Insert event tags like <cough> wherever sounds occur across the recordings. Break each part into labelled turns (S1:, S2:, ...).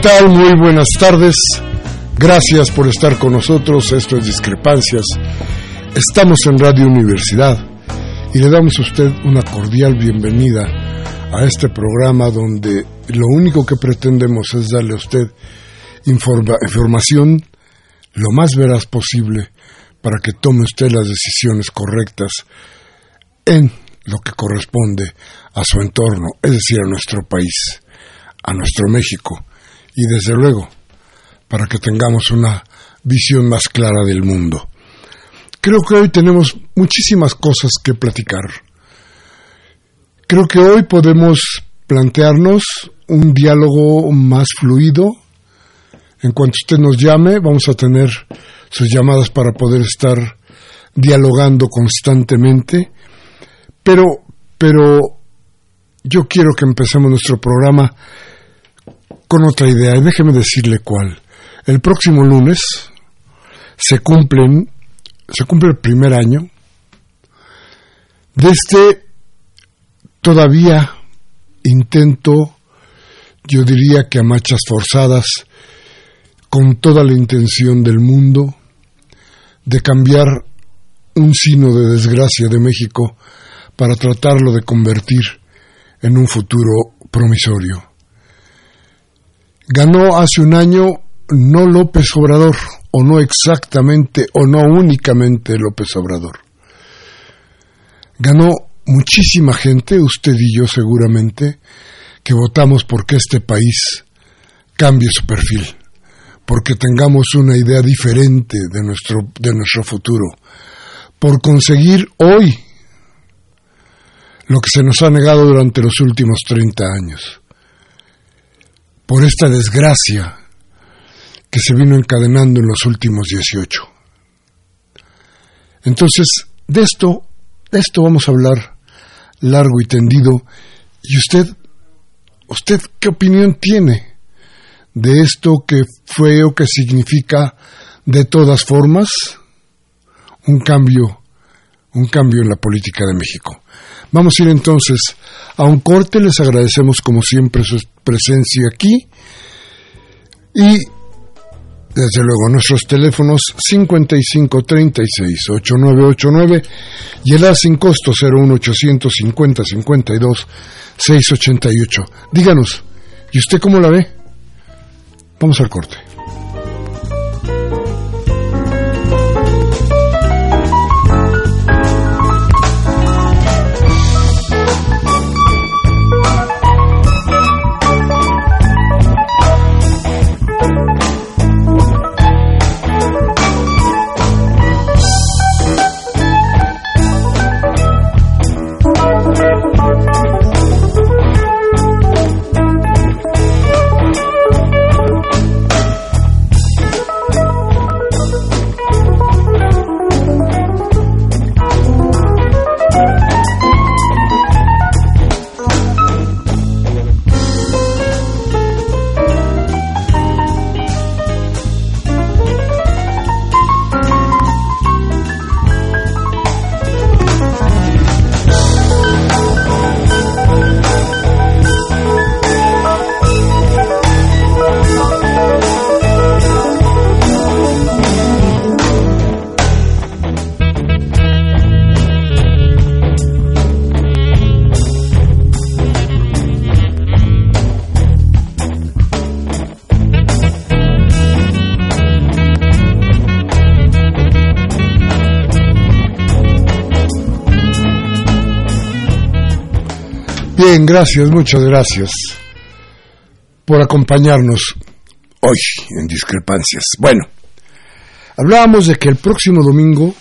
S1: ¿Qué tal? Muy buenas tardes. Gracias por estar con nosotros. Esto es Discrepancias. Estamos en Radio Universidad y le damos a usted una cordial bienvenida a este programa donde lo único que pretendemos es darle a usted información lo más veraz posible para que tome usted las decisiones correctas en lo que corresponde a su entorno, es decir, a nuestro país, a nuestro México y desde luego para que tengamos una visión más clara del mundo. Creo que hoy tenemos muchísimas cosas que platicar. Creo que hoy podemos plantearnos un diálogo más fluido. En cuanto usted nos llame, vamos a tener sus llamadas para poder estar dialogando constantemente. Pero, pero yo quiero que empecemos nuestro programa con otra idea, y déjeme decirle cuál. El próximo lunes se cumplen, se cumple el primer año de este todavía intento, yo diría que a marchas forzadas, con toda la intención del mundo, de cambiar un sino de desgracia de México para tratarlo de convertir en un futuro promisorio. Ganó hace un año no López Obrador, o no exactamente, o no únicamente López Obrador. Ganó muchísima gente, usted y yo seguramente, que votamos porque este país cambie su perfil, porque tengamos una idea diferente de nuestro, de nuestro futuro, por conseguir hoy lo que se nos ha negado durante los últimos 30 años por esta desgracia que se vino encadenando en los últimos 18. Entonces, de esto, de esto vamos a hablar largo y tendido. ¿Y usted, usted qué opinión tiene de esto que fue o que significa de todas formas un cambio, un cambio en la política de México? Vamos a ir entonces a un corte, les agradecemos como siempre su presencia aquí y desde luego nuestros teléfonos 5536 8989 y el A sin costo 01850 52 688. Díganos, ¿y usted cómo la ve? Vamos al corte. Bien, gracias, muchas gracias por acompañarnos hoy en Discrepancias. Bueno, hablábamos de que el próximo domingo,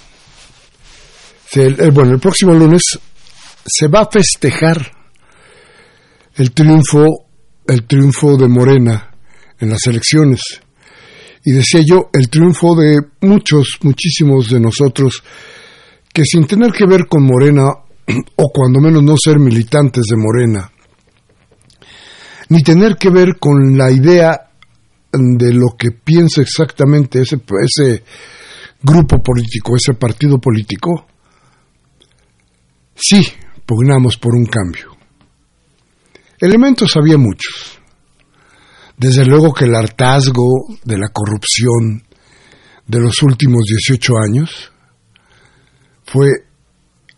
S1: bueno, el próximo lunes se va a festejar el triunfo, el triunfo de Morena en las elecciones. Y decía yo, el triunfo de muchos, muchísimos de nosotros que sin tener que ver con Morena, o cuando menos no ser militantes de Morena, ni tener que ver con la idea de lo que piensa exactamente ese, ese grupo político, ese partido político, sí pugnamos por un cambio. Elementos había muchos. Desde luego que el hartazgo de la corrupción de los últimos 18 años fue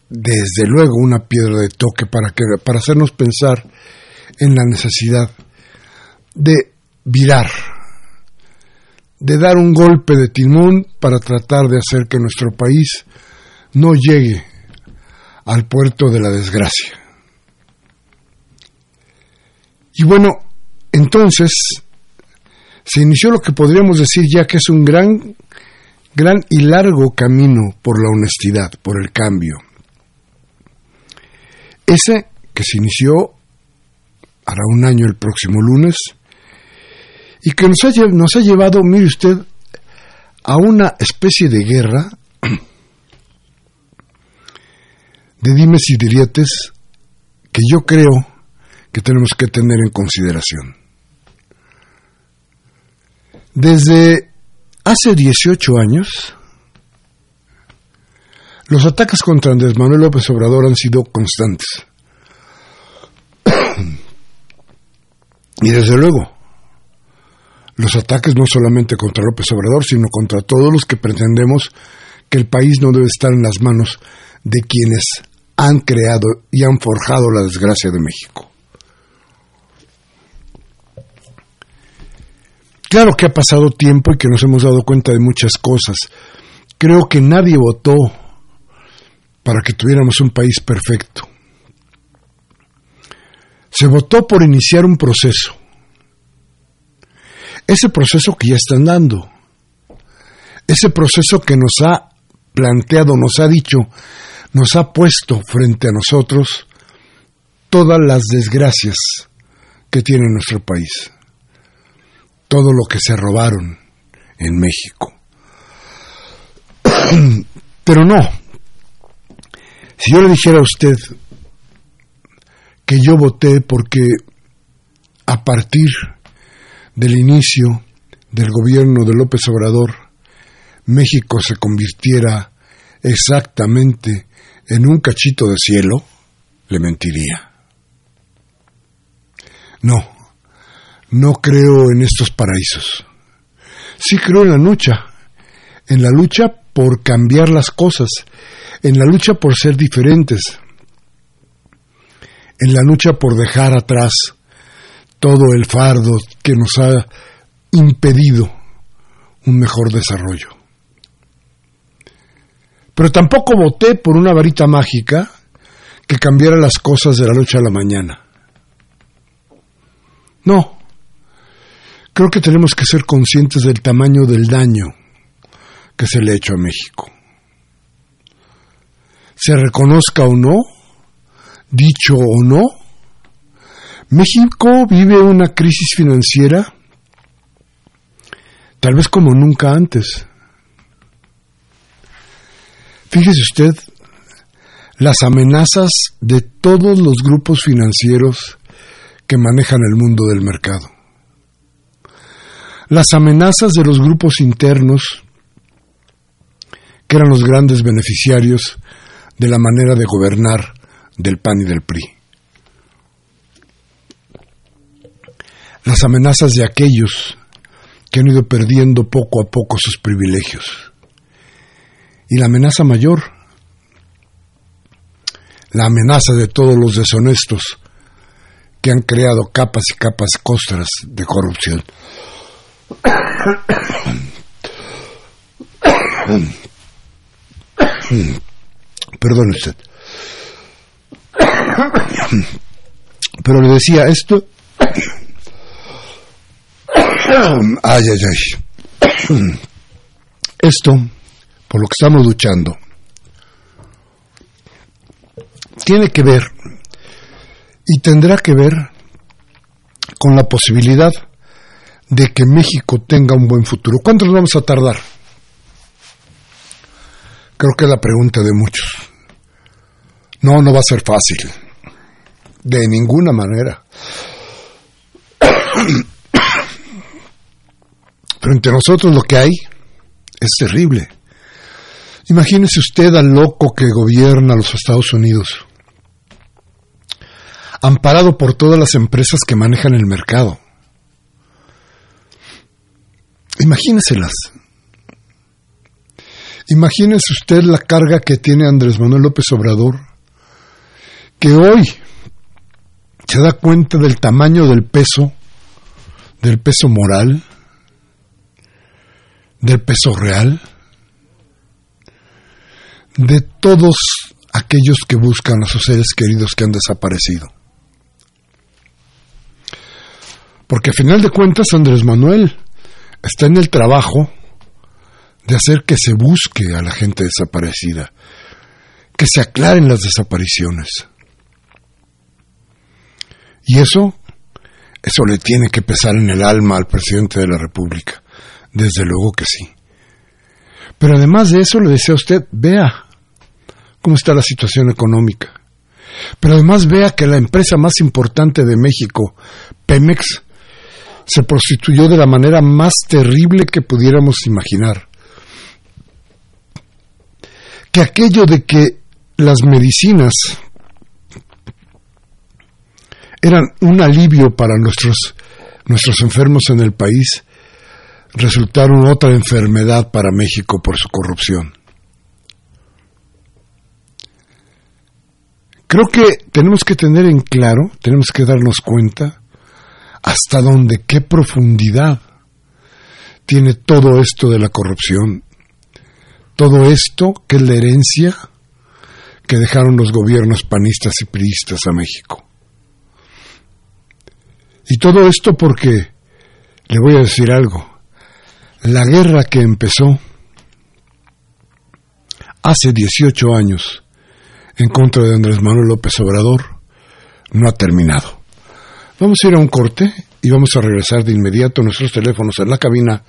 S1: desde luego una piedra de toque para, que, para hacernos pensar en la necesidad de virar, de dar un golpe de timón para tratar de hacer que nuestro país no llegue al puerto de la desgracia. Y bueno, entonces se inició lo que podríamos decir ya que es un gran, gran y largo camino por la honestidad, por el cambio. Ese que se inició hará un año el próximo lunes y que nos ha, llevado, mire usted, a una especie de guerra <clears throat> de dimes y diretes que yo creo que tenemos que tener en consideración. Desde hace 18 años, los ataques contra Andrés Manuel López Obrador han sido constantes. <clears throat> y desde luego, los ataques no solamente contra López Obrador, sino contra todos los que pretendemos que el país no debe estar en las manos de quienes han creado y han forjado la desgracia de México. Claro que ha pasado tiempo y que nos hemos dado cuenta de muchas cosas. Creo que nadie votó para que tuviéramos un país perfecto. Se votó por iniciar un proceso. Ese proceso que ya están dando. Ese proceso que nos ha planteado, nos ha dicho, nos ha puesto frente a nosotros todas las desgracias que tiene nuestro país todo lo que se robaron en México. <clears throat> Pero no, si yo le dijera a usted que yo voté porque a partir del inicio del gobierno de López Obrador, México se convirtiera exactamente en un cachito de cielo, le mentiría. No, no creo en estos paraísos. Sí creo en la lucha, en la lucha por cambiar las cosas, en la lucha por ser diferentes, en la lucha por dejar atrás todo el fardo que nos ha impedido un mejor desarrollo. Pero tampoco voté por una varita mágica que cambiara las cosas de la noche a la mañana. No, Creo que tenemos que ser conscientes del tamaño del daño que se le ha hecho a México. Se reconozca o no, dicho o no, México vive una crisis financiera tal vez como nunca antes. Fíjese usted las amenazas de todos los grupos financieros que manejan el mundo del mercado las amenazas de los grupos internos, que eran los grandes beneficiarios de la manera de gobernar del PAN y del PRI. Las amenazas de aquellos que han ido perdiendo poco a poco sus privilegios. Y la amenaza mayor, la amenaza de todos los deshonestos que han creado capas y capas costras de corrupción. Perdón usted. <coughs> Pero le decía esto. <coughs> Ay, ay, ay. <coughs> Esto, por lo que estamos luchando, tiene que ver y tendrá que ver con la posibilidad de que México tenga un buen futuro. ¿Cuánto nos vamos a tardar? Creo que es la pregunta de muchos. No, no va a ser fácil. De ninguna manera. <coughs> Pero entre nosotros lo que hay es terrible. Imagínese usted al loco que gobierna los Estados Unidos, amparado por todas las empresas que manejan el mercado. Imagíneselas. Imagínese usted la carga que tiene Andrés Manuel López Obrador, que hoy se da cuenta del tamaño del peso, del peso moral, del peso real, de todos aquellos que buscan a sus seres queridos que han desaparecido. Porque a final de cuentas Andrés Manuel está en el trabajo de hacer que se busque a la gente desaparecida, que se aclaren las desapariciones. Y eso, eso le tiene que pesar en el alma al presidente de la República. Desde luego que sí. Pero además de eso, le decía a usted, vea cómo está la situación económica. Pero además vea que la empresa más importante de México, Pemex, se prostituyó de la manera más terrible que pudiéramos imaginar. Que aquello de que las medicinas eran un alivio para nuestros, nuestros enfermos en el país, resultaron otra enfermedad para México por su corrupción. Creo que tenemos que tener en claro, tenemos que darnos cuenta hasta dónde, qué profundidad tiene todo esto de la corrupción, todo esto que es la herencia que dejaron los gobiernos panistas y priistas a México. Y todo esto porque, le voy a decir algo, la guerra que empezó hace 18 años en contra de Andrés Manuel López Obrador no ha terminado. Vamos a ir a un corte y vamos a regresar de inmediato a nuestros teléfonos en la cabina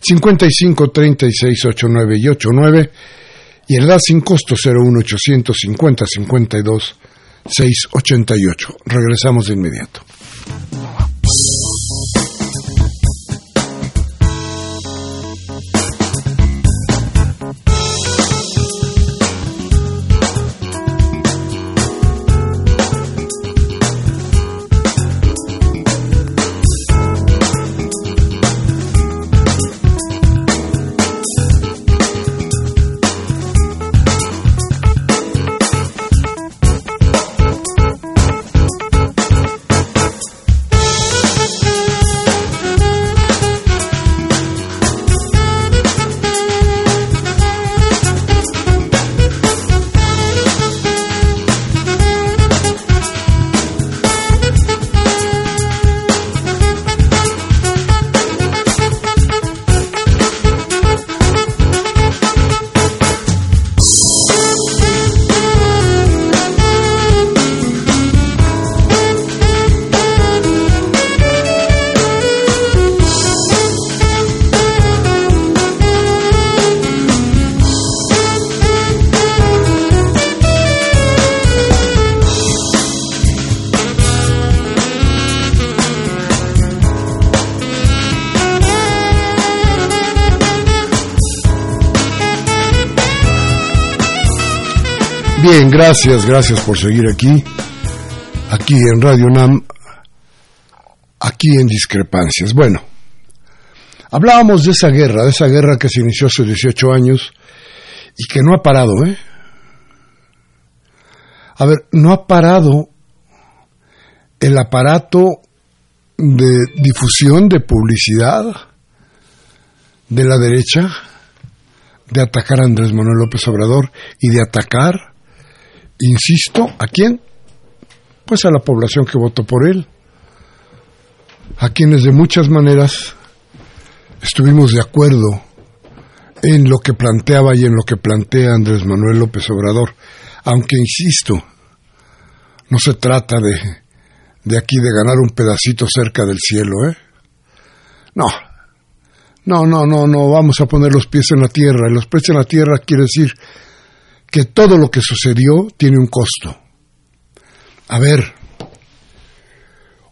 S1: 55 36 89 y 89 y el da sin costo 01 850 52 688. Regresamos de inmediato. Gracias, gracias por seguir aquí, aquí en Radio NAM, aquí en Discrepancias. Bueno, hablábamos de esa guerra, de esa guerra que se inició hace 18 años y que no ha parado, ¿eh? A ver, no ha parado el aparato de difusión, de publicidad de la derecha, de atacar a Andrés Manuel López Obrador y de atacar insisto, ¿a quién? Pues a la población que votó por él, a quienes de muchas maneras estuvimos de acuerdo en lo que planteaba y en lo que plantea Andrés Manuel López Obrador, aunque insisto, no se trata de, de aquí de ganar un pedacito cerca del cielo, ¿eh? No, no, no, no, no, vamos a poner los pies en la tierra. Y los pies en la tierra quiere decir que todo lo que sucedió tiene un costo. A ver,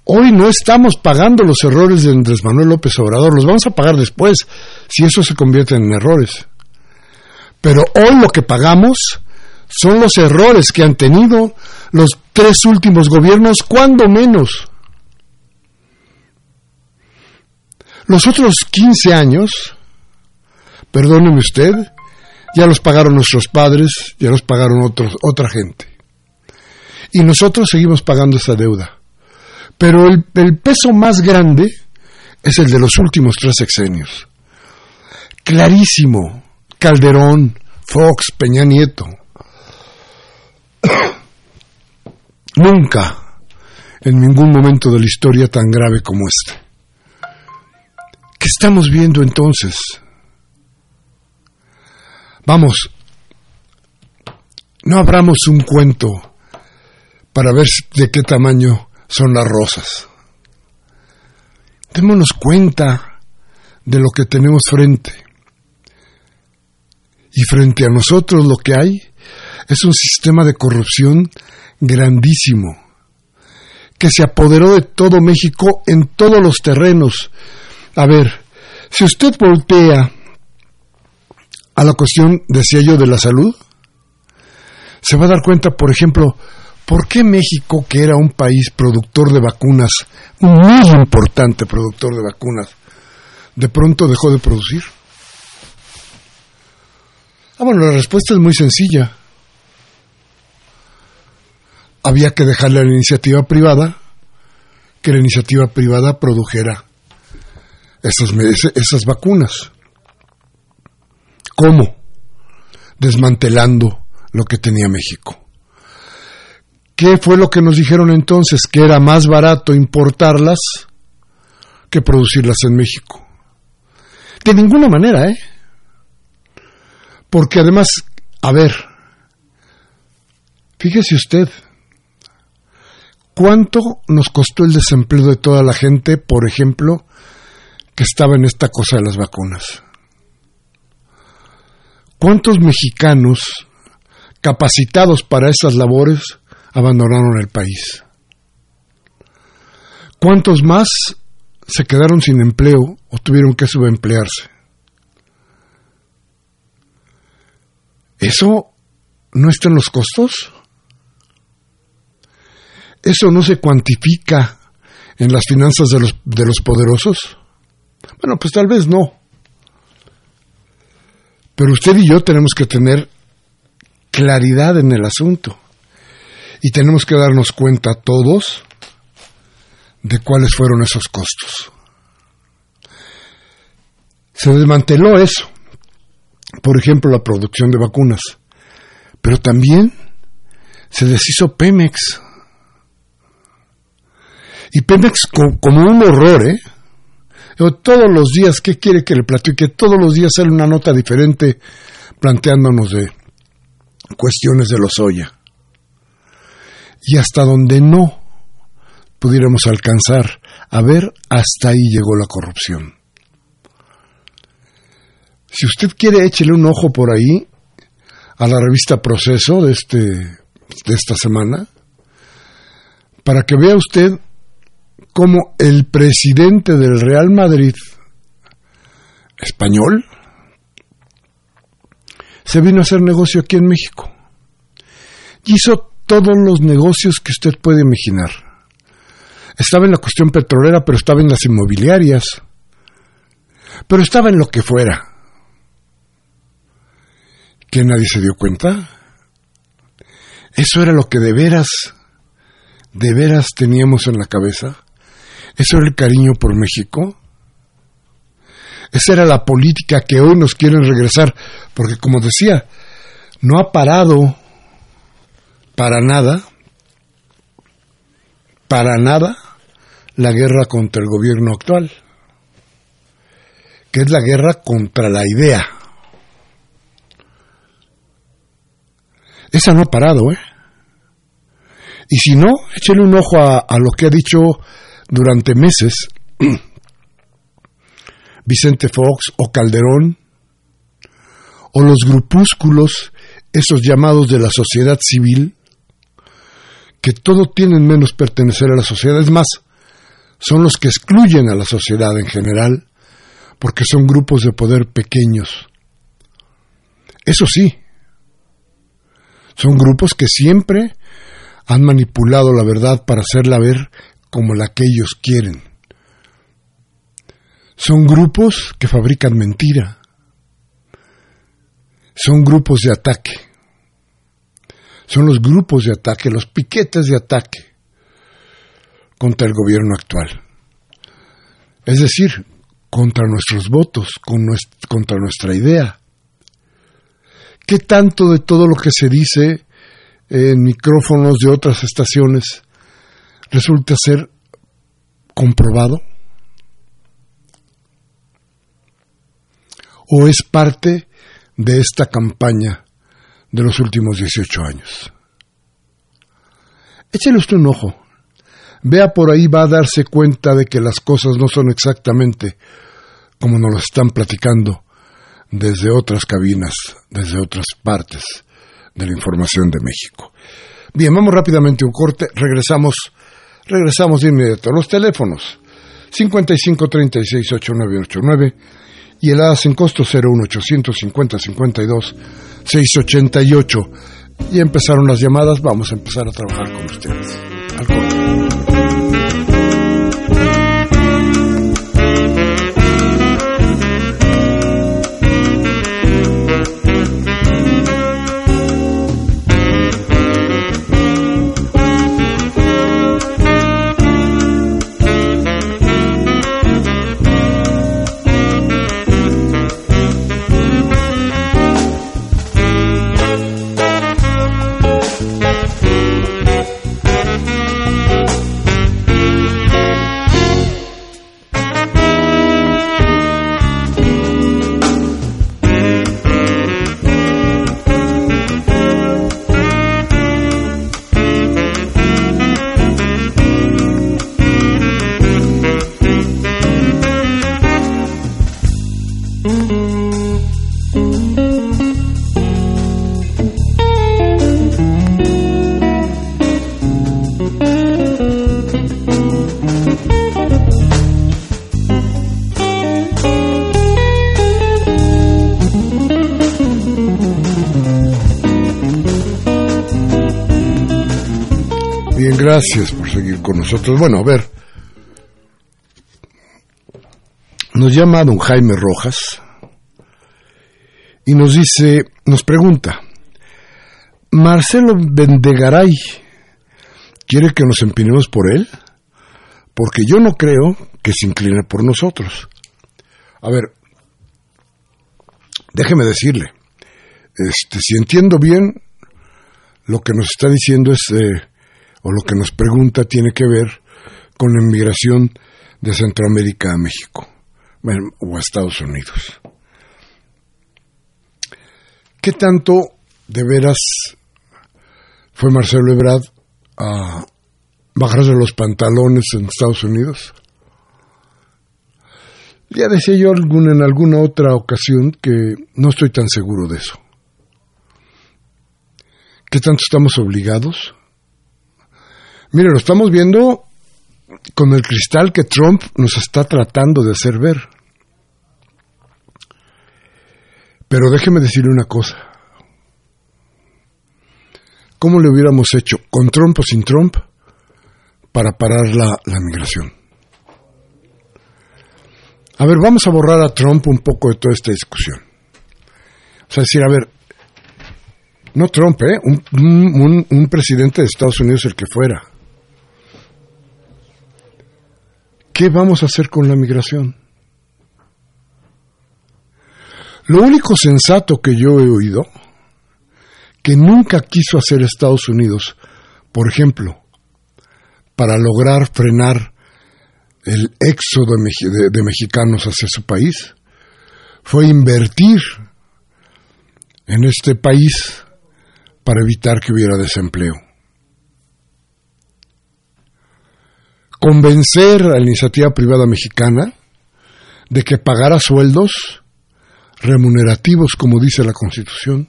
S1: hoy no estamos pagando los errores de Andrés Manuel López Obrador, los vamos a pagar después, si eso se convierte en errores. Pero hoy lo que pagamos son los errores que han tenido los tres últimos gobiernos, cuando menos. Los otros 15 años, perdóneme usted, ya los pagaron nuestros padres, ya los pagaron otra gente. Y nosotros seguimos pagando esa deuda. Pero el, el peso más grande es el de los últimos tres sexenios. Clarísimo. Calderón, Fox, Peña Nieto. <coughs> Nunca, en ningún momento de la historia tan grave como este. ¿Qué estamos viendo entonces? Vamos, no abramos un cuento para ver de qué tamaño son las rosas. Démonos cuenta de lo que tenemos frente. Y frente a nosotros lo que hay es un sistema de corrupción grandísimo que se apoderó de todo México en todos los terrenos. A ver, si usted voltea a la cuestión, decía yo, de la salud, se va a dar cuenta, por ejemplo, ¿por qué México, que era un país productor de vacunas, un muy importante productor de vacunas, de pronto dejó de producir? Ah, bueno, la respuesta es muy sencilla. Había que dejarle a la iniciativa privada que la iniciativa privada produjera esas, esas vacunas. ¿Cómo? Desmantelando lo que tenía México. ¿Qué fue lo que nos dijeron entonces? Que era más barato importarlas que producirlas en México. De ninguna manera, ¿eh? Porque además, a ver, fíjese usted, ¿cuánto nos costó el desempleo de toda la gente, por ejemplo, que estaba en esta cosa de las vacunas? ¿Cuántos mexicanos capacitados para esas labores abandonaron el país? ¿Cuántos más se quedaron sin empleo o tuvieron que subemplearse? ¿Eso no está en los costos? ¿Eso no se cuantifica en las finanzas de los, de los poderosos? Bueno, pues tal vez no. Pero usted y yo tenemos que tener claridad en el asunto. Y tenemos que darnos cuenta todos de cuáles fueron esos costos. Se desmanteló eso por ejemplo, la producción de vacunas. Pero también se deshizo Pemex. Y Pemex como un horror, ¿eh? Todos los días, ¿qué quiere que le platique? Todos los días sale una nota diferente planteándonos de cuestiones de los Oya. Y hasta donde no pudiéramos alcanzar a ver, hasta ahí llegó la corrupción. Si usted quiere, échele un ojo por ahí a la revista Proceso de, este, de esta semana, para que vea usted cómo el presidente del Real Madrid español se vino a hacer negocio aquí en México. Y hizo todos los negocios que usted puede imaginar. Estaba en la cuestión petrolera, pero estaba en las inmobiliarias, pero estaba en lo que fuera que nadie se dio cuenta. Eso era lo que de veras, de veras teníamos en la cabeza. Eso era el cariño por México. Esa era la política que hoy nos quieren regresar, porque como decía, no ha parado para nada para nada la guerra contra el gobierno actual, que es la guerra contra la idea. Esa no ha parado, ¿eh? Y si no, échale un ojo a, a lo que ha dicho durante meses <clears throat> Vicente Fox o Calderón, o los grupúsculos, esos llamados de la sociedad civil, que todo tienen menos pertenecer a la sociedad. Es más, son los que excluyen a la sociedad en general, porque son grupos de poder pequeños. Eso sí, son grupos que siempre han manipulado la verdad para hacerla ver como la que ellos quieren. Son grupos que fabrican mentira. Son grupos de ataque. Son los grupos de ataque, los piquetes de ataque contra el gobierno actual. Es decir, contra nuestros votos, contra nuestra idea. ¿Qué tanto de todo lo que se dice en micrófonos de otras estaciones resulta ser comprobado? ¿O es parte de esta campaña de los últimos 18 años? Échale usted un ojo. Vea por ahí, va a darse cuenta de que las cosas no son exactamente como nos lo están platicando desde otras cabinas, desde otras partes de la información de México. Bien, vamos rápidamente a un corte, regresamos, regresamos de inmediato. Los teléfonos 55 36 8989 y el heladas en costo 01850 52 688. Y empezaron las llamadas, vamos a empezar a trabajar con ustedes. Gracias por seguir con nosotros. Bueno, a ver. Nos llama don Jaime Rojas y nos dice, nos pregunta, Marcelo Vendegaray, ¿quiere que nos empinemos por él? Porque yo no creo que se incline por nosotros. A ver, déjeme decirle, este, si entiendo bien, lo que nos está diciendo es, eh, o lo que nos pregunta tiene que ver con la inmigración de Centroamérica a México o a Estados Unidos. ¿Qué tanto de veras fue Marcelo Ebrard a bajarse los pantalones en Estados Unidos? Ya decía yo en alguna otra ocasión que no estoy tan seguro de eso. ¿Qué tanto estamos obligados? Mire, lo estamos viendo con el cristal que Trump nos está tratando de hacer ver. Pero déjeme decirle una cosa. ¿Cómo le hubiéramos hecho, con Trump o sin Trump, para parar la, la migración? A ver, vamos a borrar a Trump un poco de toda esta discusión. O sea, decir, a ver, no Trump, ¿eh? Un, un, un presidente de Estados Unidos, el que fuera. ¿Qué vamos a hacer con la migración? Lo único sensato que yo he oído, que nunca quiso hacer Estados Unidos, por ejemplo, para lograr frenar el éxodo de, mexicanos hacia su país fue invertir en este país para evitar que hubiera desempleo. Convencer a la iniciativa privada mexicana de que pagara sueldos remunerativos, como dice la Constitución.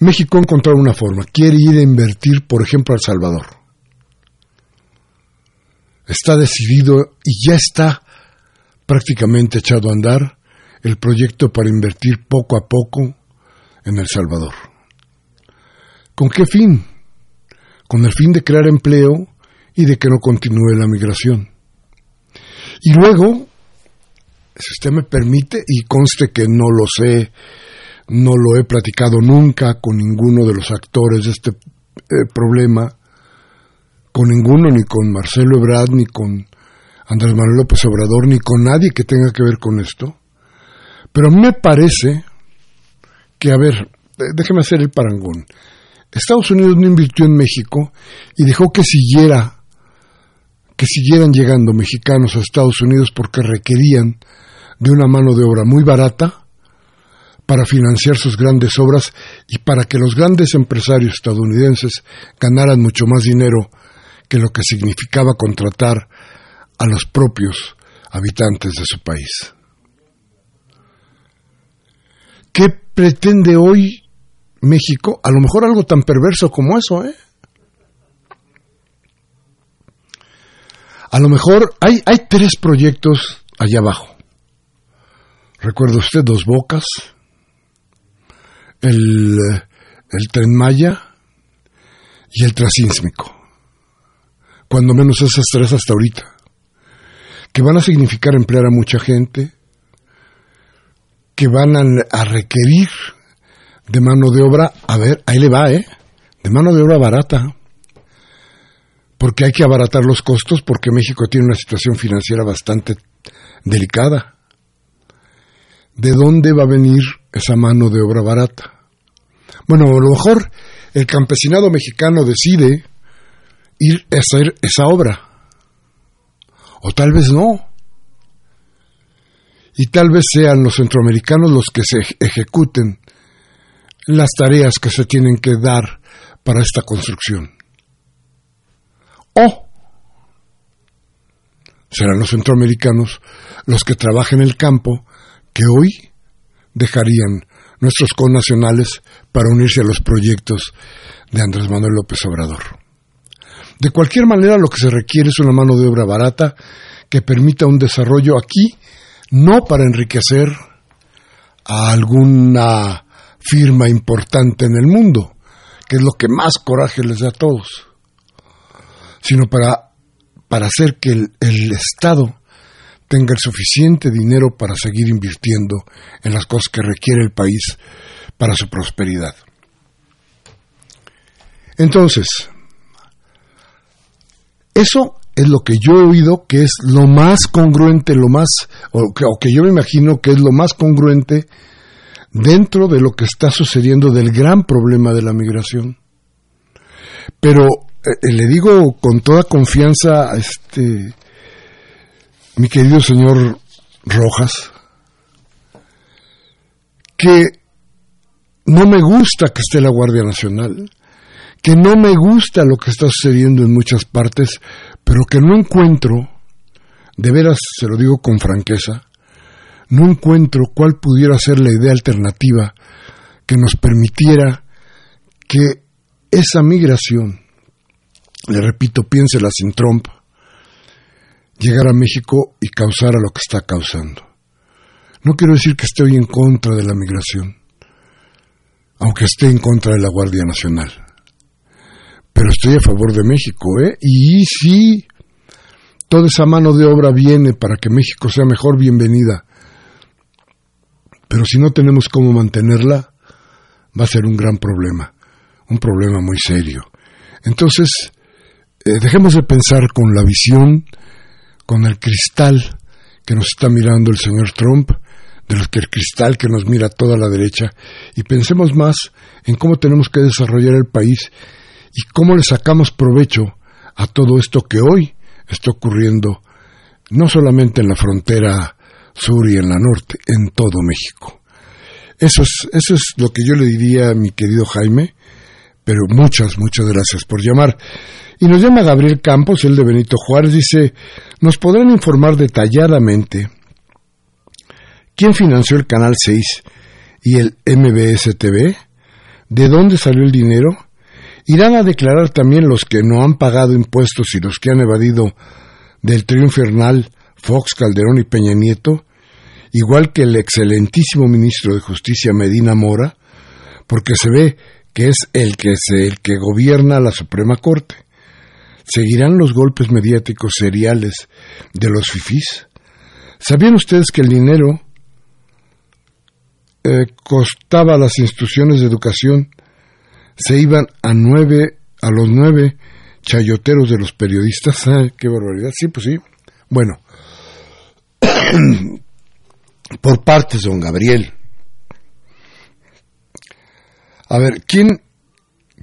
S1: México encontró una forma, quiere ir a invertir, por ejemplo, a El Salvador. Está decidido y ya está prácticamente echado a andar el proyecto para invertir poco a poco en El Salvador. ¿Con qué fin? Con el fin de crear empleo y de que no continúe la migración. Y luego, si usted me permite, y conste que no lo sé, no lo he platicado nunca con ninguno de los actores de este eh, problema, con ninguno, ni con Marcelo Ebrard, ni con Andrés Manuel López Obrador, ni con nadie que tenga que ver con esto. Pero me parece que, a ver, déjeme hacer el parangón. Estados Unidos no invirtió en México y dejó que siguiera que siguieran llegando mexicanos a Estados Unidos porque requerían de una mano de obra muy barata para financiar sus grandes obras y para que los grandes empresarios estadounidenses ganaran mucho más dinero que lo que significaba contratar a los propios habitantes de su país. ¿Qué pretende hoy México? A lo mejor algo tan perverso como eso, ¿eh? A lo mejor hay, hay tres proyectos allá abajo. Recuerda usted Dos Bocas, el, el Tren Maya y el Trasísmico. Cuando menos esas tres hasta ahorita. Que van a significar emplear a mucha gente, que van a, a requerir de mano de obra, a ver, ahí le va, ¿eh? De mano de obra barata porque hay que abaratar los costos porque México tiene una situación financiera bastante delicada. ¿De dónde va a venir esa mano de obra barata? Bueno, a lo mejor el campesinado mexicano decide ir a hacer esa obra. O tal vez no. Y tal vez sean los centroamericanos los que se ejecuten las tareas que se tienen que dar para esta construcción. O serán los centroamericanos los que trabajen el campo que hoy dejarían nuestros connacionales para unirse a los proyectos de Andrés Manuel López Obrador. De cualquier manera, lo que se requiere es una mano de obra barata que permita un desarrollo aquí, no para enriquecer a alguna firma importante en el mundo, que es lo que más coraje les da a todos, sino para, para hacer que el, el Estado tenga el suficiente dinero para seguir invirtiendo en las cosas que requiere el país para su prosperidad. Entonces, eso es lo que yo he oído que es lo más congruente, lo más, o que, o que, yo me imagino que es lo más congruente dentro de lo que está sucediendo del gran problema de la migración. Pero eh, le digo con toda confianza, este, mi querido señor Rojas, que no me gusta que esté la Guardia Nacional, que no me gusta lo que está sucediendo en muchas partes, pero que no encuentro, de veras se lo digo con franqueza, no encuentro cuál pudiera ser la idea alternativa que nos permitiera que esa migración le repito, piénsela sin Trump, llegar a México y causar a lo que está causando. No quiero decir que esté hoy en contra de la migración, aunque esté en contra de la Guardia Nacional. Pero estoy a favor de México, ¿eh? Y si toda esa mano de obra viene para que México sea mejor, bienvenida. Pero si no tenemos cómo mantenerla, va a ser un gran problema, un problema muy serio. Entonces, eh, dejemos de pensar con la visión, con el cristal que nos está mirando el señor Trump, de los que el cristal que nos mira toda la derecha, y pensemos más en cómo tenemos que desarrollar el país y cómo le sacamos provecho a todo esto que hoy está ocurriendo, no solamente en la frontera sur y en la norte, en todo México. Eso es, eso es lo que yo le diría a mi querido Jaime, pero muchas, muchas gracias por llamar. Y nos llama Gabriel Campos, el de Benito Juárez, dice, ¿nos podrán informar detalladamente quién financió el Canal 6 y el MBS TV? ¿De dónde salió el dinero? ¿Irán a declarar también los que no han pagado impuestos y los que han evadido del trío infernal Fox, Calderón y Peña Nieto? Igual que el excelentísimo ministro de Justicia Medina Mora, porque se ve que es el que, es el que gobierna la Suprema Corte. ¿Seguirán los golpes mediáticos seriales de los fifís? ¿Sabían ustedes que el dinero eh, costaba a las instituciones de educación se iban a nueve, a los nueve chayoteros de los periodistas. ¡Qué barbaridad! Sí, pues sí. Bueno, <clears throat> por partes, don Gabriel. A ver, ¿quién,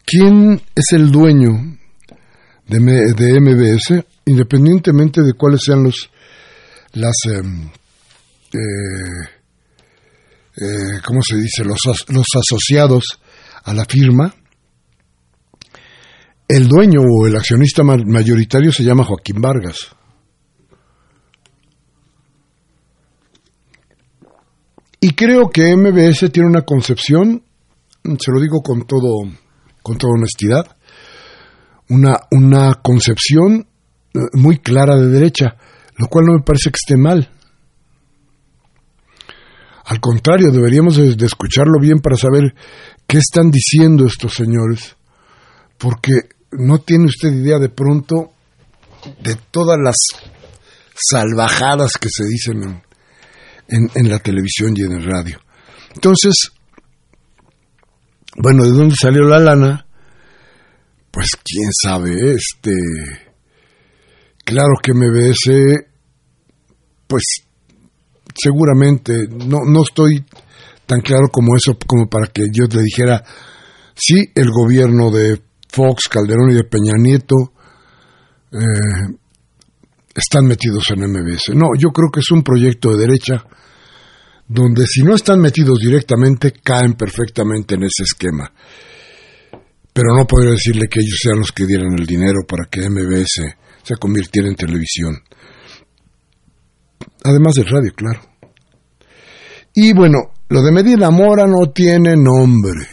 S1: quién es el dueño de, de MBS? Independientemente de cuáles sean los, las, em, eh, eh, ¿cómo se dice? Los, los asociados a la firma, el dueño o el accionista mayoritario se llama Joaquín Vargas. Y creo que MBS tiene una concepción, se lo digo con todo, con toda honestidad, una, una concepción eh, muy clara de derecha, lo cual no me parece que esté mal. Al contrario, deberíamos de, escucharlo bien para saber qué están diciendo estos señores, porque no tiene usted idea de pronto de todas las salvajadas que se dicen en, en, la televisión y en el radio. Entonces, bueno, ¿de dónde salió la lana? Pues quién sabe, este... Claro que MBS, pues seguramente, no, no estoy tan claro como eso, como para que yo te dijera, sí, el gobierno de Fox, Calderón y de Peña Nieto eh, están metidos en MBS. No, yo creo que es un proyecto de derecha donde si no están metidos directamente, caen perfectamente en ese esquema. Pero no podría decirle que ellos sean los que dieran el dinero para que MBS se convirtiera en televisión. Además del radio, claro. Y bueno, lo de Medina Mora no tiene nombre.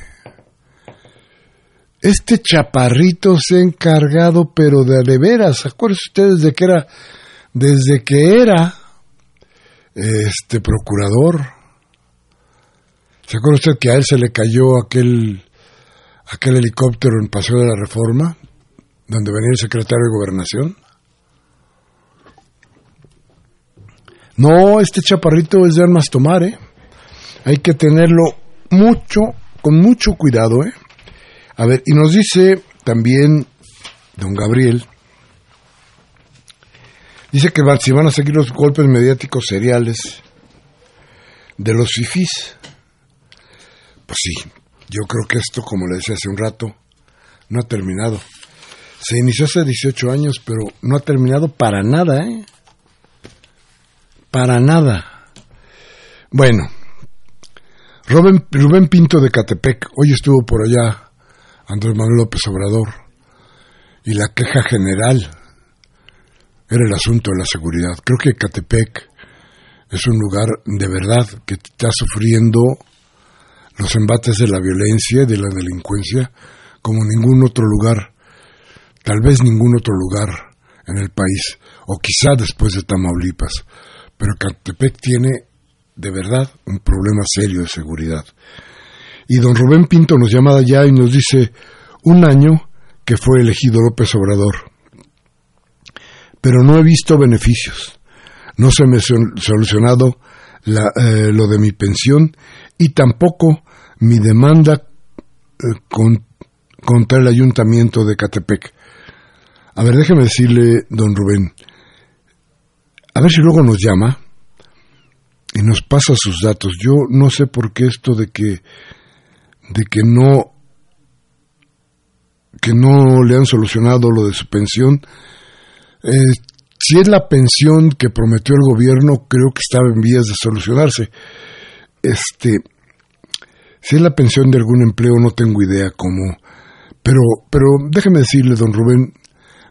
S1: Este chaparrito se ha encargado, pero de veras, acuérdense ustedes de que era, desde que era este procurador. ¿Se acuerda usted que a él se le cayó aquel, aquel helicóptero en Paseo de la Reforma, donde venía el secretario de Gobernación? No, este chaparrito es de armas tomar, ¿eh? Hay que tenerlo mucho, con mucho cuidado, ¿eh? A ver, y nos dice también don Gabriel, dice que si van a seguir los golpes mediáticos seriales de los fifís. Pues sí, yo creo que esto, como le decía hace un rato, no ha terminado. Se inició hace 18 años, pero no ha terminado para nada, ¿eh? Para nada. Bueno, Rubén, Rubén Pinto de Catepec, hoy estuvo por allá Andrés Manuel López Obrador, y la queja general era el asunto de la seguridad. Creo que Catepec es un lugar de verdad que está sufriendo los embates de la violencia y de la delincuencia como ningún otro lugar, tal vez ningún otro lugar en el país, o quizá después de Tamaulipas pero Catepec tiene de verdad un problema serio de seguridad. Y don Rubén Pinto nos llama allá y nos dice un año que fue elegido López Obrador, pero no he visto beneficios, no se me ha solucionado eh, lo de mi pensión y tampoco mi demanda eh, contra el ayuntamiento de Catepec. A ver, déjeme decirle, don Rubén, a ver si luego nos llama y nos pasa sus datos. Yo no sé por qué esto de que de que no que no le han solucionado lo de su pensión. Eh, si es la pensión que prometió el gobierno, creo que estaba en vías de solucionarse. Este, si es la pensión de algún empleo, no tengo idea cómo. Pero, pero déjeme decirle, don Rubén,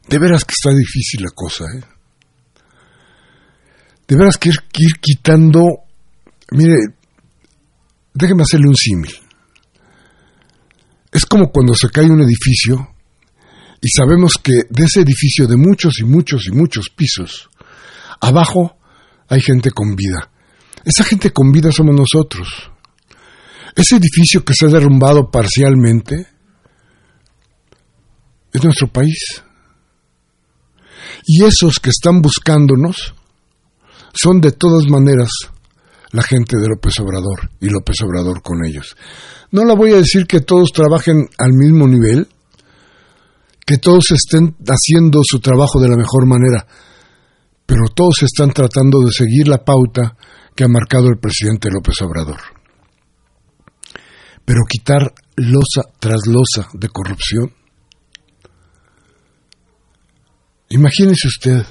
S1: de veras que está difícil la cosa, ¿eh? De veras que ir, que ir quitando. Mire, déjeme hacerle un símil. Es como cuando se cae un edificio y sabemos que de ese edificio de muchos y muchos y muchos pisos, abajo hay gente con vida. Esa gente con vida somos nosotros. Ese edificio que se ha derrumbado parcialmente es nuestro país. Y esos que están buscándonos son de todas maneras la gente de López Obrador y López Obrador con ellos. No la voy a decir que todos trabajen al mismo nivel, que todos estén haciendo su trabajo de la mejor manera, pero todos están tratando de seguir la pauta que ha marcado el presidente López Obrador. Pero quitar losa tras losa de corrupción. Imagínese usted.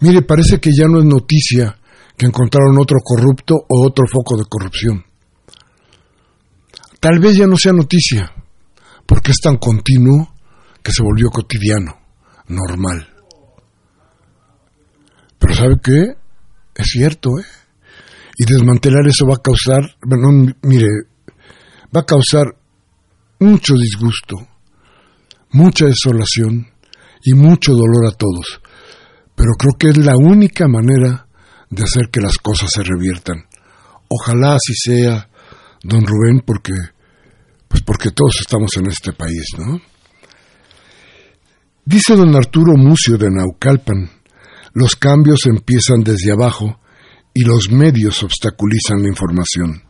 S1: Mire, parece que ya no es noticia que encontraron otro corrupto o otro foco de corrupción. Tal vez ya no sea noticia, porque es tan continuo que se volvió cotidiano, normal. Pero ¿sabe qué? Es cierto, ¿eh? Y desmantelar eso va a causar, bueno, mire, va a causar mucho disgusto, mucha desolación y mucho dolor a todos. Pero creo que es la única manera de hacer que las cosas se reviertan. Ojalá así sea, don Rubén, porque pues porque todos estamos en este país, ¿no? Dice don Arturo Mucio de Naucalpan, los cambios empiezan desde abajo y los medios obstaculizan la información.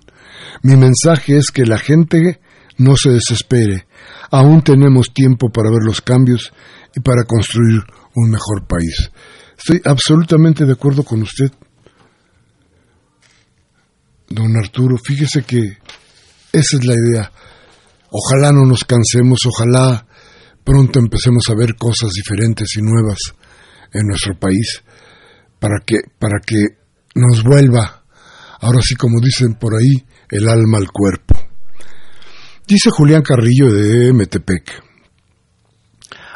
S1: Mi mensaje es que la gente no se desespere, aún tenemos tiempo para ver los cambios y para construir un mejor país. Estoy absolutamente de acuerdo con usted. Don Arturo, fíjese que esa es la idea. Ojalá no nos cansemos, ojalá pronto empecemos a ver cosas diferentes y nuevas en nuestro país para que para que nos vuelva ahora sí como dicen por ahí el alma al cuerpo. Dice Julián Carrillo de Metepec.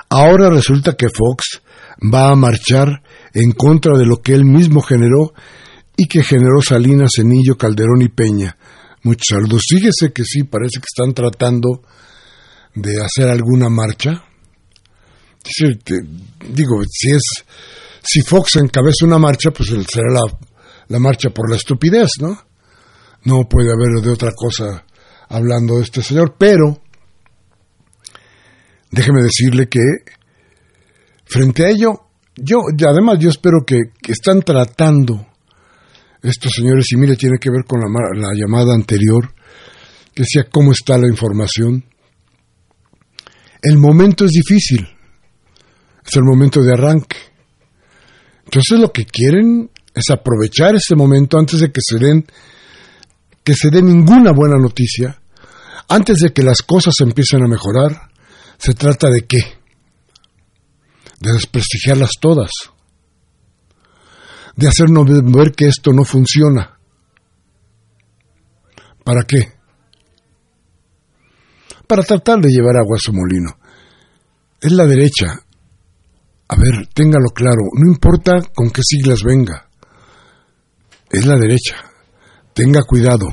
S1: Ahora resulta que Fox va a marchar en contra de lo que él mismo generó y que generó Salinas, Cenillo, Calderón y Peña. Muchos saludos. Fíjese que sí, parece que están tratando de hacer alguna marcha. digo, si es si Fox encabeza una marcha, pues será la, la marcha por la estupidez, ¿no? No puede haber de otra cosa hablando de este señor, pero déjeme decirle que frente a ello, yo, además yo espero que están tratando estos señores, y mire, tiene que ver con la, llamada anterior, que decía cómo está la información. El momento es difícil, es el momento de arranque. Entonces lo que quieren es aprovechar ese momento antes de que se den que se dé ninguna buena noticia, antes de que las cosas empiecen a mejorar, se trata de qué? De desprestigiarlas todas de hacernos ver que esto no funciona. ¿Para qué? Para tratar de llevar agua a su molino. Es la derecha. A ver, téngalo claro, no importa con qué siglas venga. Es la derecha. Tenga cuidado.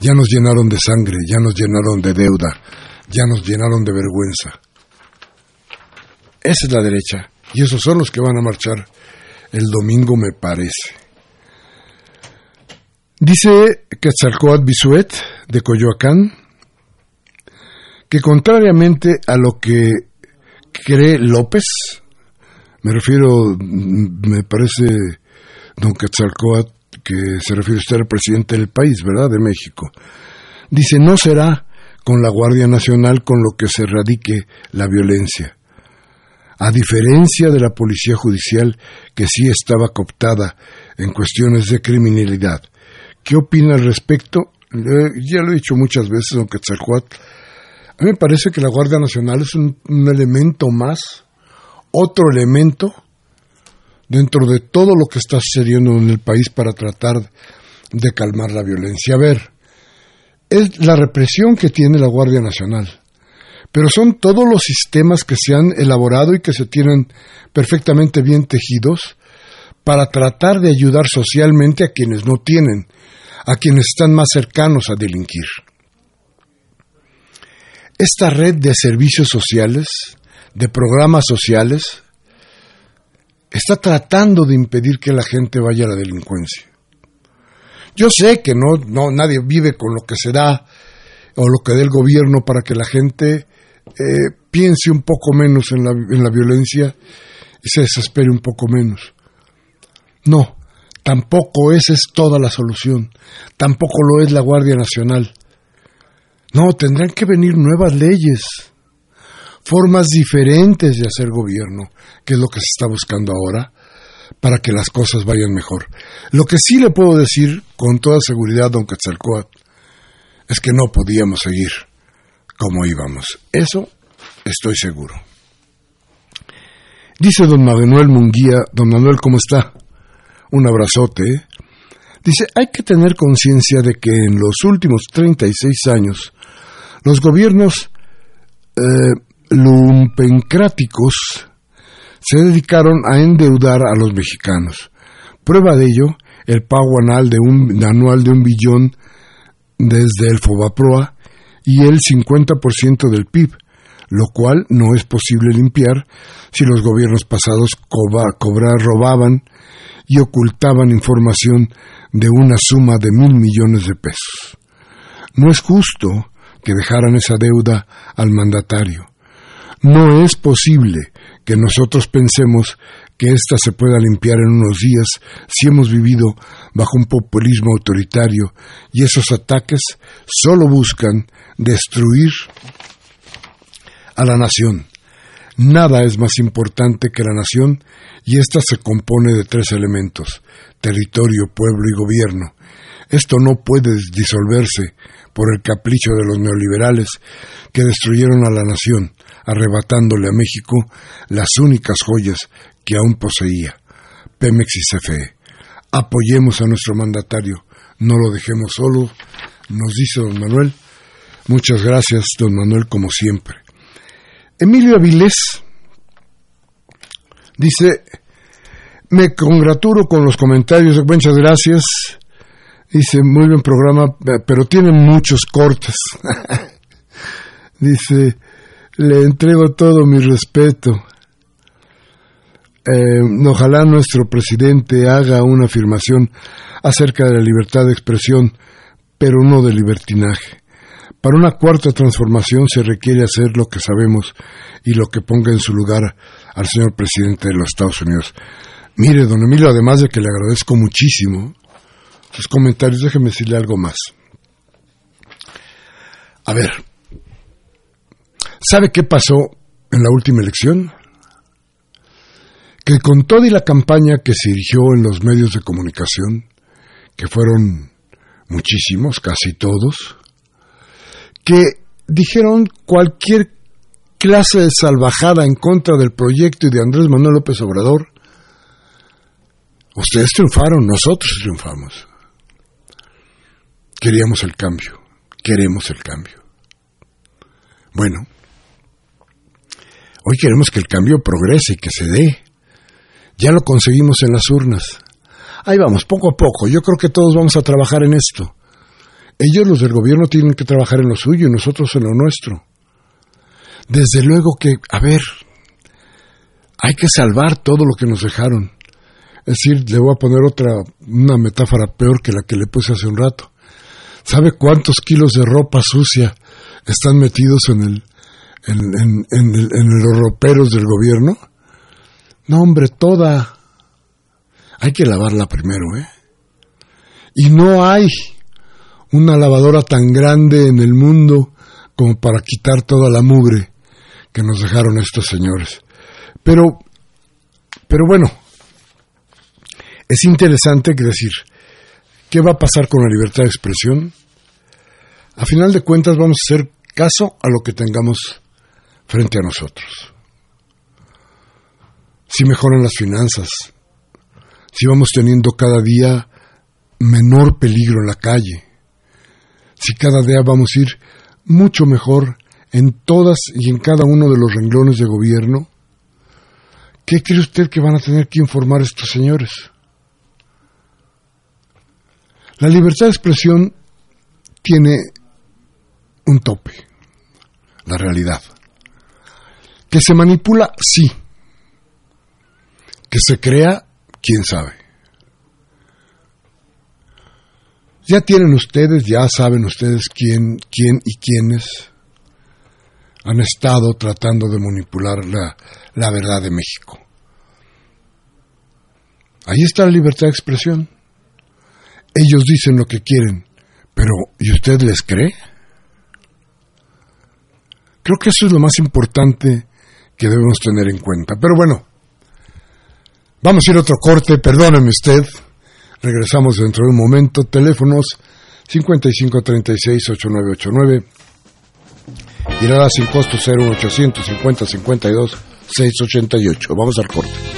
S1: Ya nos llenaron de sangre, ya nos llenaron de deuda, ya nos llenaron de vergüenza. Esa es la derecha. Y esos son los que van a marchar el domingo me parece. Dice Quetzalcoatl Bisuet de Coyoacán que contrariamente a lo que cree López, me refiero, me parece, don Quetzalcoatl, que se refiere usted al presidente del país, ¿verdad? De México. Dice, no será con la Guardia Nacional con lo que se radique la violencia a diferencia de la policía judicial que sí estaba cooptada en cuestiones de criminalidad. ¿Qué opina al respecto? ya lo he dicho muchas veces, don Quetzalcoatl. A mí me parece que la Guardia Nacional es un, elemento más, otro elemento dentro de todo lo que está sucediendo en el país para tratar de calmar la violencia. A ver, es la represión que tiene la Guardia Nacional, pero son todos los sistemas que se han elaborado y que se tienen perfectamente bien tejidos para tratar de ayudar socialmente a quienes no tienen, a quienes están más cercanos a delinquir. Esta red de servicios sociales, de programas sociales, está tratando de impedir que la gente vaya a la delincuencia. Yo sé que no, no nadie vive con lo que se da o lo que dé el gobierno para que la gente eh, piense un poco menos en la, en la violencia y se desespere un poco menos. No, tampoco esa es toda la solución. Tampoco lo es la Guardia Nacional. No, tendrán que venir nuevas leyes, formas diferentes de hacer gobierno, que es lo que se está buscando ahora, para que las cosas vayan mejor. Lo que sí le puedo decir con toda seguridad, don Quetzalcóatl, es que no podíamos seguir como íbamos. Eso estoy seguro. Dice don Manuel Munguía, don Manuel, ¿cómo está? Un abrazote. Dice, hay que tener conciencia de que en los últimos 36 años los gobiernos eh, lumpencráticos se dedicaron a endeudar a los mexicanos. Prueba de ello, el pago anual de un, anual de un billón desde el Fobaproa y el 50% del PIB, lo cual no es posible limpiar si los gobiernos pasados robaban y ocultaban información de una suma de mil millones de pesos. No es justo que dejaran esa deuda al mandatario. No es posible que nosotros pensemos que ésta se pueda limpiar en unos días si hemos vivido bajo un populismo autoritario y esos ataques solo buscan destruir a la nación. Nada es más importante que la nación y ésta se compone de tres elementos, territorio, pueblo y gobierno. Esto no puede disolverse por el capricho de los neoliberales que destruyeron a la nación, arrebatándole a México las únicas joyas que aún poseía, Pemex y CFE. Apoyemos a nuestro mandatario, no lo dejemos solo, nos dice don Manuel. Muchas gracias, don Manuel, como siempre. Emilio Avilés dice, me congratulo con los comentarios, muchas gracias. Dice, muy buen programa, pero tiene muchos cortes. <laughs> Dice, le entrego todo mi respeto. Eh, ojalá nuestro presidente haga una afirmación acerca de la libertad de expresión, pero no de libertinaje. Para una cuarta transformación se requiere hacer lo que sabemos y lo que ponga en su lugar al señor presidente de los Estados Unidos. Mire, don Emilio, además de que le agradezco muchísimo sus comentarios, déjeme decirle algo más. A ver, ¿sabe qué pasó en la última elección? Que con toda y la campaña que se dirigió en los medios de comunicación, que fueron muchísimos, casi todos, que dijeron cualquier clase de salvajada en contra del proyecto y de Andrés Manuel López Obrador, ustedes triunfaron, nosotros triunfamos. Queríamos el cambio, queremos el cambio. Bueno, hoy queremos que el cambio progrese y que se dé. Ya lo conseguimos en las urnas. Ahí vamos, poco a poco. Yo creo que todos vamos a trabajar en esto. Ellos, los del gobierno, tienen que trabajar en lo suyo y nosotros en lo nuestro. Desde luego que, a ver, hay que salvar todo lo que nos dejaron. Es decir, le voy a poner otra, una metáfora peor que la que le puse hace un rato. ¿Sabe cuántos kilos de ropa sucia están metidos en el en, en, los roperos del gobierno? No, hombre, toda. Hay que lavarla primero, ¿eh? Y no hay una lavadora tan grande en el mundo como para quitar toda la mugre que nos dejaron estos señores. Pero, pero bueno, es interesante que decir, ¿Qué va a pasar con la libertad de expresión? A final de cuentas vamos a ser caso a lo que tengamos frente a nosotros. Si mejoran las finanzas, si vamos teniendo cada día menor peligro en la calle, si cada día vamos a ir mucho mejor en todas y en cada uno de los renglones de gobierno, ¿qué cree usted que van a tener que informar estos señores? La libertad de expresión tiene un tope, la realidad. Que se manipula, sí. Que se crea, quién sabe. Ya tienen ustedes, ya saben ustedes quién, quién y quiénes han estado tratando de manipular la, la verdad de México. Ahí está la libertad de expresión. Ellos dicen lo que quieren, pero ¿y usted les cree? Creo que eso es lo más importante que debemos tener en cuenta. Pero bueno, vamos a ir a otro corte, perdóneme usted. Regresamos dentro de un momento. Teléfonos 5536-8989. Llamadas sin costo 01850 52 688. Vamos al corte.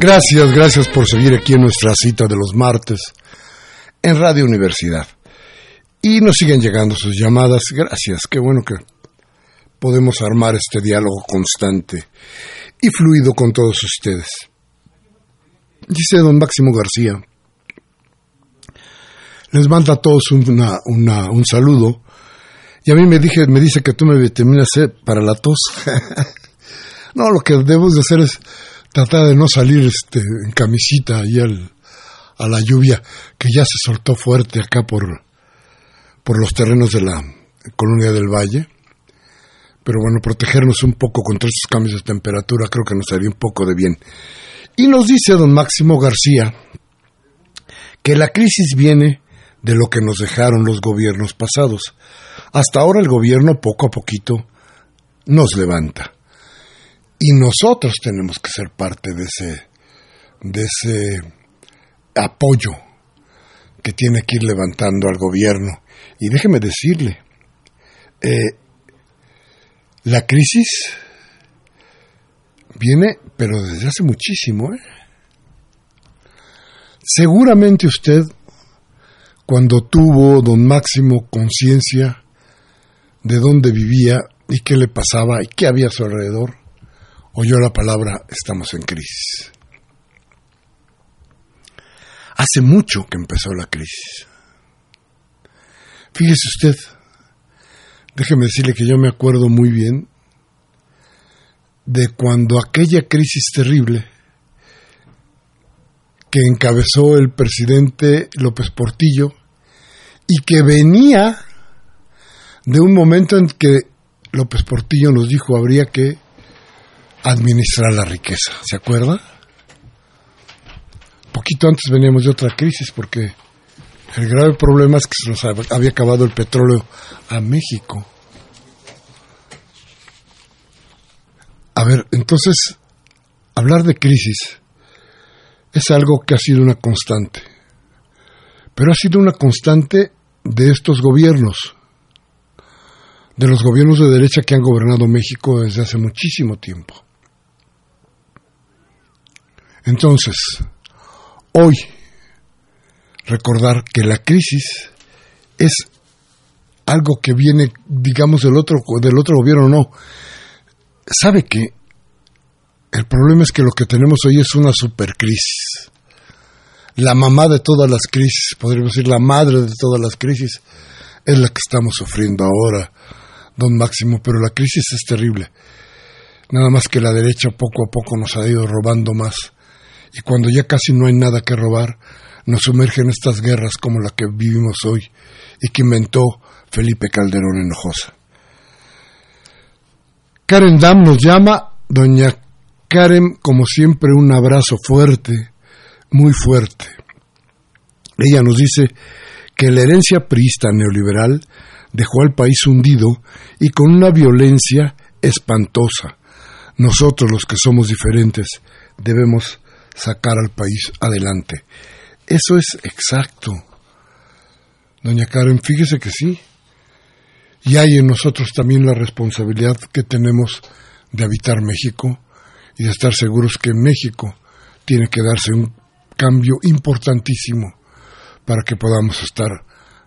S1: Gracias, gracias por seguir aquí en nuestra cita de los martes en Radio Universidad. Y nos siguen llegando sus llamadas. Gracias, qué bueno que podemos armar este diálogo constante y fluido con todos ustedes. Dice don Máximo García, les manda a todos un saludo y a mí me, dije, me dice que tú me vitaminas C para la tos. <laughs> no, lo que debemos de hacer es tratar de no salir este, en camisita ahí a la lluvia que ya se soltó fuerte acá por, por los terrenos de la colonia del Valle. Pero bueno, protegernos un poco contra estos cambios de temperatura creo que nos haría un poco de bien. Y nos dice don Máximo García que la crisis viene de lo que nos dejaron los gobiernos pasados. Hasta ahora el gobierno poco a poquito nos levanta. Y nosotros tenemos que ser parte de ese, de ese apoyo que tiene que ir levantando al gobierno. Y déjeme decirle, eh, la crisis viene, pero desde hace muchísimo. ¿eh? Seguramente usted, cuando tuvo don Máximo conciencia de dónde vivía y qué le pasaba y qué había a su alrededor, oyó la palabra estamos en crisis. Hace mucho que empezó la crisis. Fíjese usted, déjeme decirle que yo me acuerdo muy bien de cuando aquella crisis terrible que encabezó el presidente López Portillo y que venía de un momento en que López Portillo nos dijo habría que administrar la riqueza, ¿se acuerda? Poquito antes veníamos de otra crisis porque el grave problema es que se nos había acabado el petróleo a México. A ver, entonces, hablar de crisis es algo que ha sido una constante, pero ha sido una constante de estos gobiernos, de los gobiernos de derecha que han gobernado México desde hace muchísimo tiempo. Entonces, hoy recordar que la crisis es algo que viene, digamos, del otro, del otro gobierno, no. ¿Sabe que El problema es que lo que tenemos hoy es una supercrisis. La mamá de todas las crisis, podríamos decir la madre de todas las crisis, es la que estamos sufriendo ahora, don Máximo, pero la crisis es terrible. Nada más que la derecha poco a poco nos ha ido robando más. Y cuando ya casi no hay nada que robar, nos sumerge en estas guerras como la que vivimos hoy y que inventó Felipe Calderón Hinojosa. Karen Dam nos llama, doña Karen, como siempre, un abrazo fuerte, muy fuerte. Ella nos dice que la herencia priista neoliberal dejó al país hundido y con una violencia espantosa. Nosotros, los que somos diferentes, debemos sacar al país adelante. Eso es exacto. Doña Karen, fíjese que sí. Y hay en nosotros también la responsabilidad que tenemos de habitar México y de estar seguros que en México tiene que darse un cambio importantísimo para que podamos estar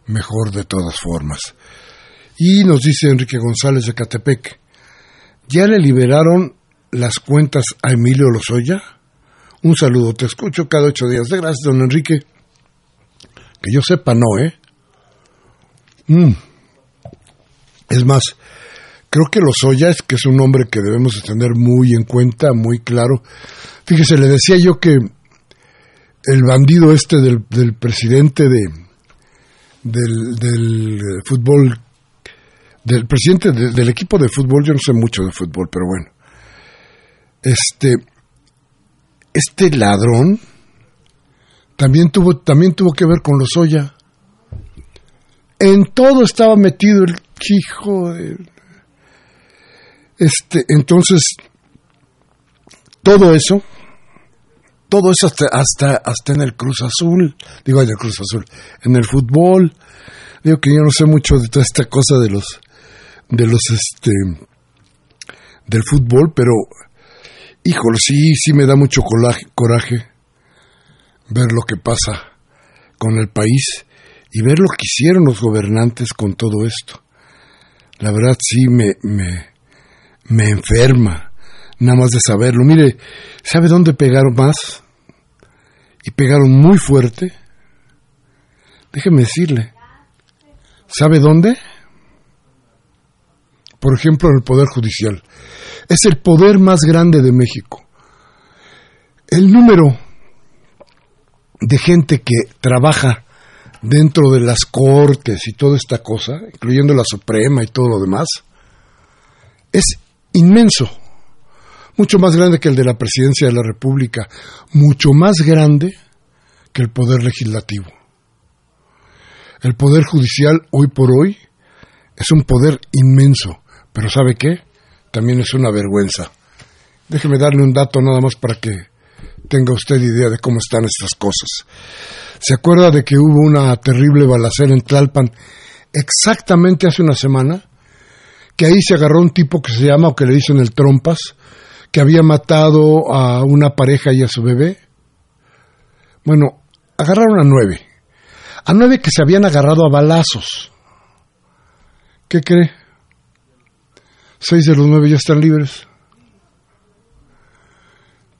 S1: mejor de todas formas. Y nos dice Enrique González de Catepec, ¿ya le liberaron las cuentas a Emilio Lozoya? Un saludo, te escucho cada ocho días. De gracias, don Enrique. Que yo sepa, no, ¿eh? Mm. Es más, creo que Lozoya es que es un hombre que debemos tener muy en cuenta, muy claro. Fíjese, le decía yo que el bandido este del, presidente de del, del fútbol del presidente del equipo de fútbol, yo no sé mucho de fútbol, pero bueno. Este este ladrón también tuvo, también tuvo que ver con los Oya. En todo estaba metido el hijo. Este, entonces, todo eso, todo eso hasta, hasta, hasta en el Cruz Azul, digo en el Cruz Azul, en el fútbol, digo que yo no sé mucho de toda esta cosa de los, de los, este, del fútbol, pero Híjole, sí, sí me da mucho coraje ver lo que pasa con el país y ver lo que hicieron los gobernantes con todo esto. La verdad sí me, me, me enferma nada más de saberlo. Mire, ¿sabe dónde pegaron más? Y pegaron muy fuerte. Déjeme decirle. ¿Sabe dónde? Por ejemplo, en el Poder Judicial es el poder más grande de México. El número de gente que trabaja dentro de las cortes y toda esta cosa, incluyendo la Suprema y todo lo demás, es inmenso, mucho más grande que el de la presidencia de la República, mucho más grande que el poder legislativo. El poder judicial hoy por hoy es un poder inmenso, pero ¿sabe qué? También es una vergüenza. Déjeme darle un dato nada más para que tenga usted idea de cómo están estas cosas. ¿Se acuerda de que hubo una terrible balacera en Tlalpan exactamente hace una semana? Que ahí se agarró un tipo que se llama, o que le dicen el Trompas, que había matado a una pareja y a su bebé. Bueno, agarraron a nueve. A nueve que se habían agarrado a balazos. ¿Qué cree? Seis de los nueve ya están libres.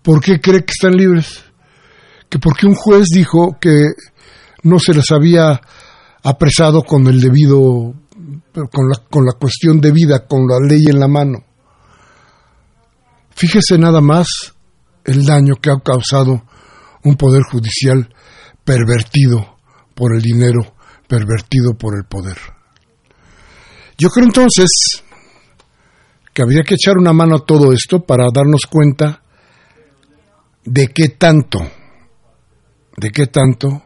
S1: ¿Por qué cree que están libres? Que porque un juez dijo que no se les había apresado con el debido, con la, con la cuestión debida, con la ley en la mano. Fíjese nada más el daño que ha causado un poder judicial pervertido por el dinero, pervertido por el poder. Yo creo entonces que habría que echar una mano a todo esto para darnos cuenta de qué tanto, de qué tanto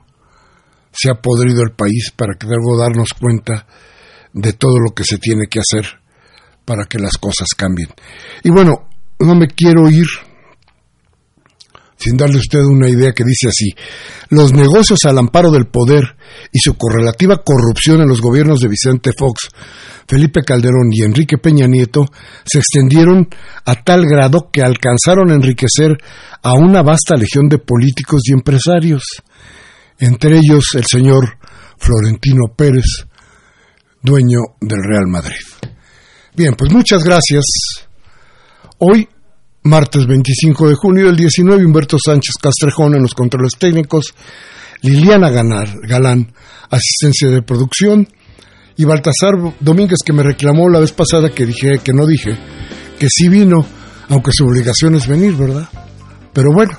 S1: se ha podrido el país para que luego darnos cuenta de todo lo que se tiene que hacer para que las cosas cambien. Y bueno, no me quiero ir sin darle usted una idea que dice así, los negocios al amparo del poder y su correlativa corrupción en los gobiernos de Vicente Fox, Felipe Calderón y Enrique Peña Nieto se extendieron a tal grado que alcanzaron a enriquecer a una vasta legión de políticos y empresarios, entre ellos el señor Florentino Pérez, dueño del Real Madrid. Bien, pues muchas gracias. Hoy martes 25 de junio del 19, Humberto Sánchez Castrejón en los controles técnicos, Liliana Galán, asistencia de producción, y Baltasar Domínguez que me reclamó la vez pasada que dije que no dije, que sí vino, aunque su obligación es venir, ¿verdad? Pero bueno,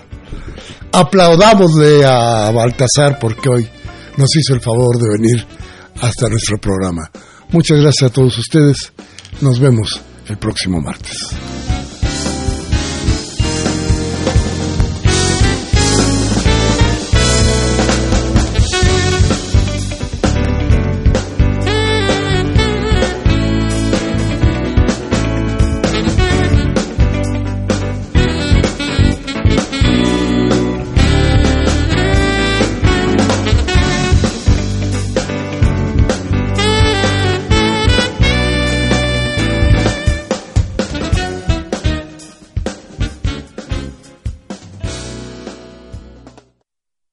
S1: aplaudámosle a Baltasar porque hoy nos hizo el favor de venir hasta nuestro programa. Muchas gracias a todos ustedes. Nos vemos el próximo martes.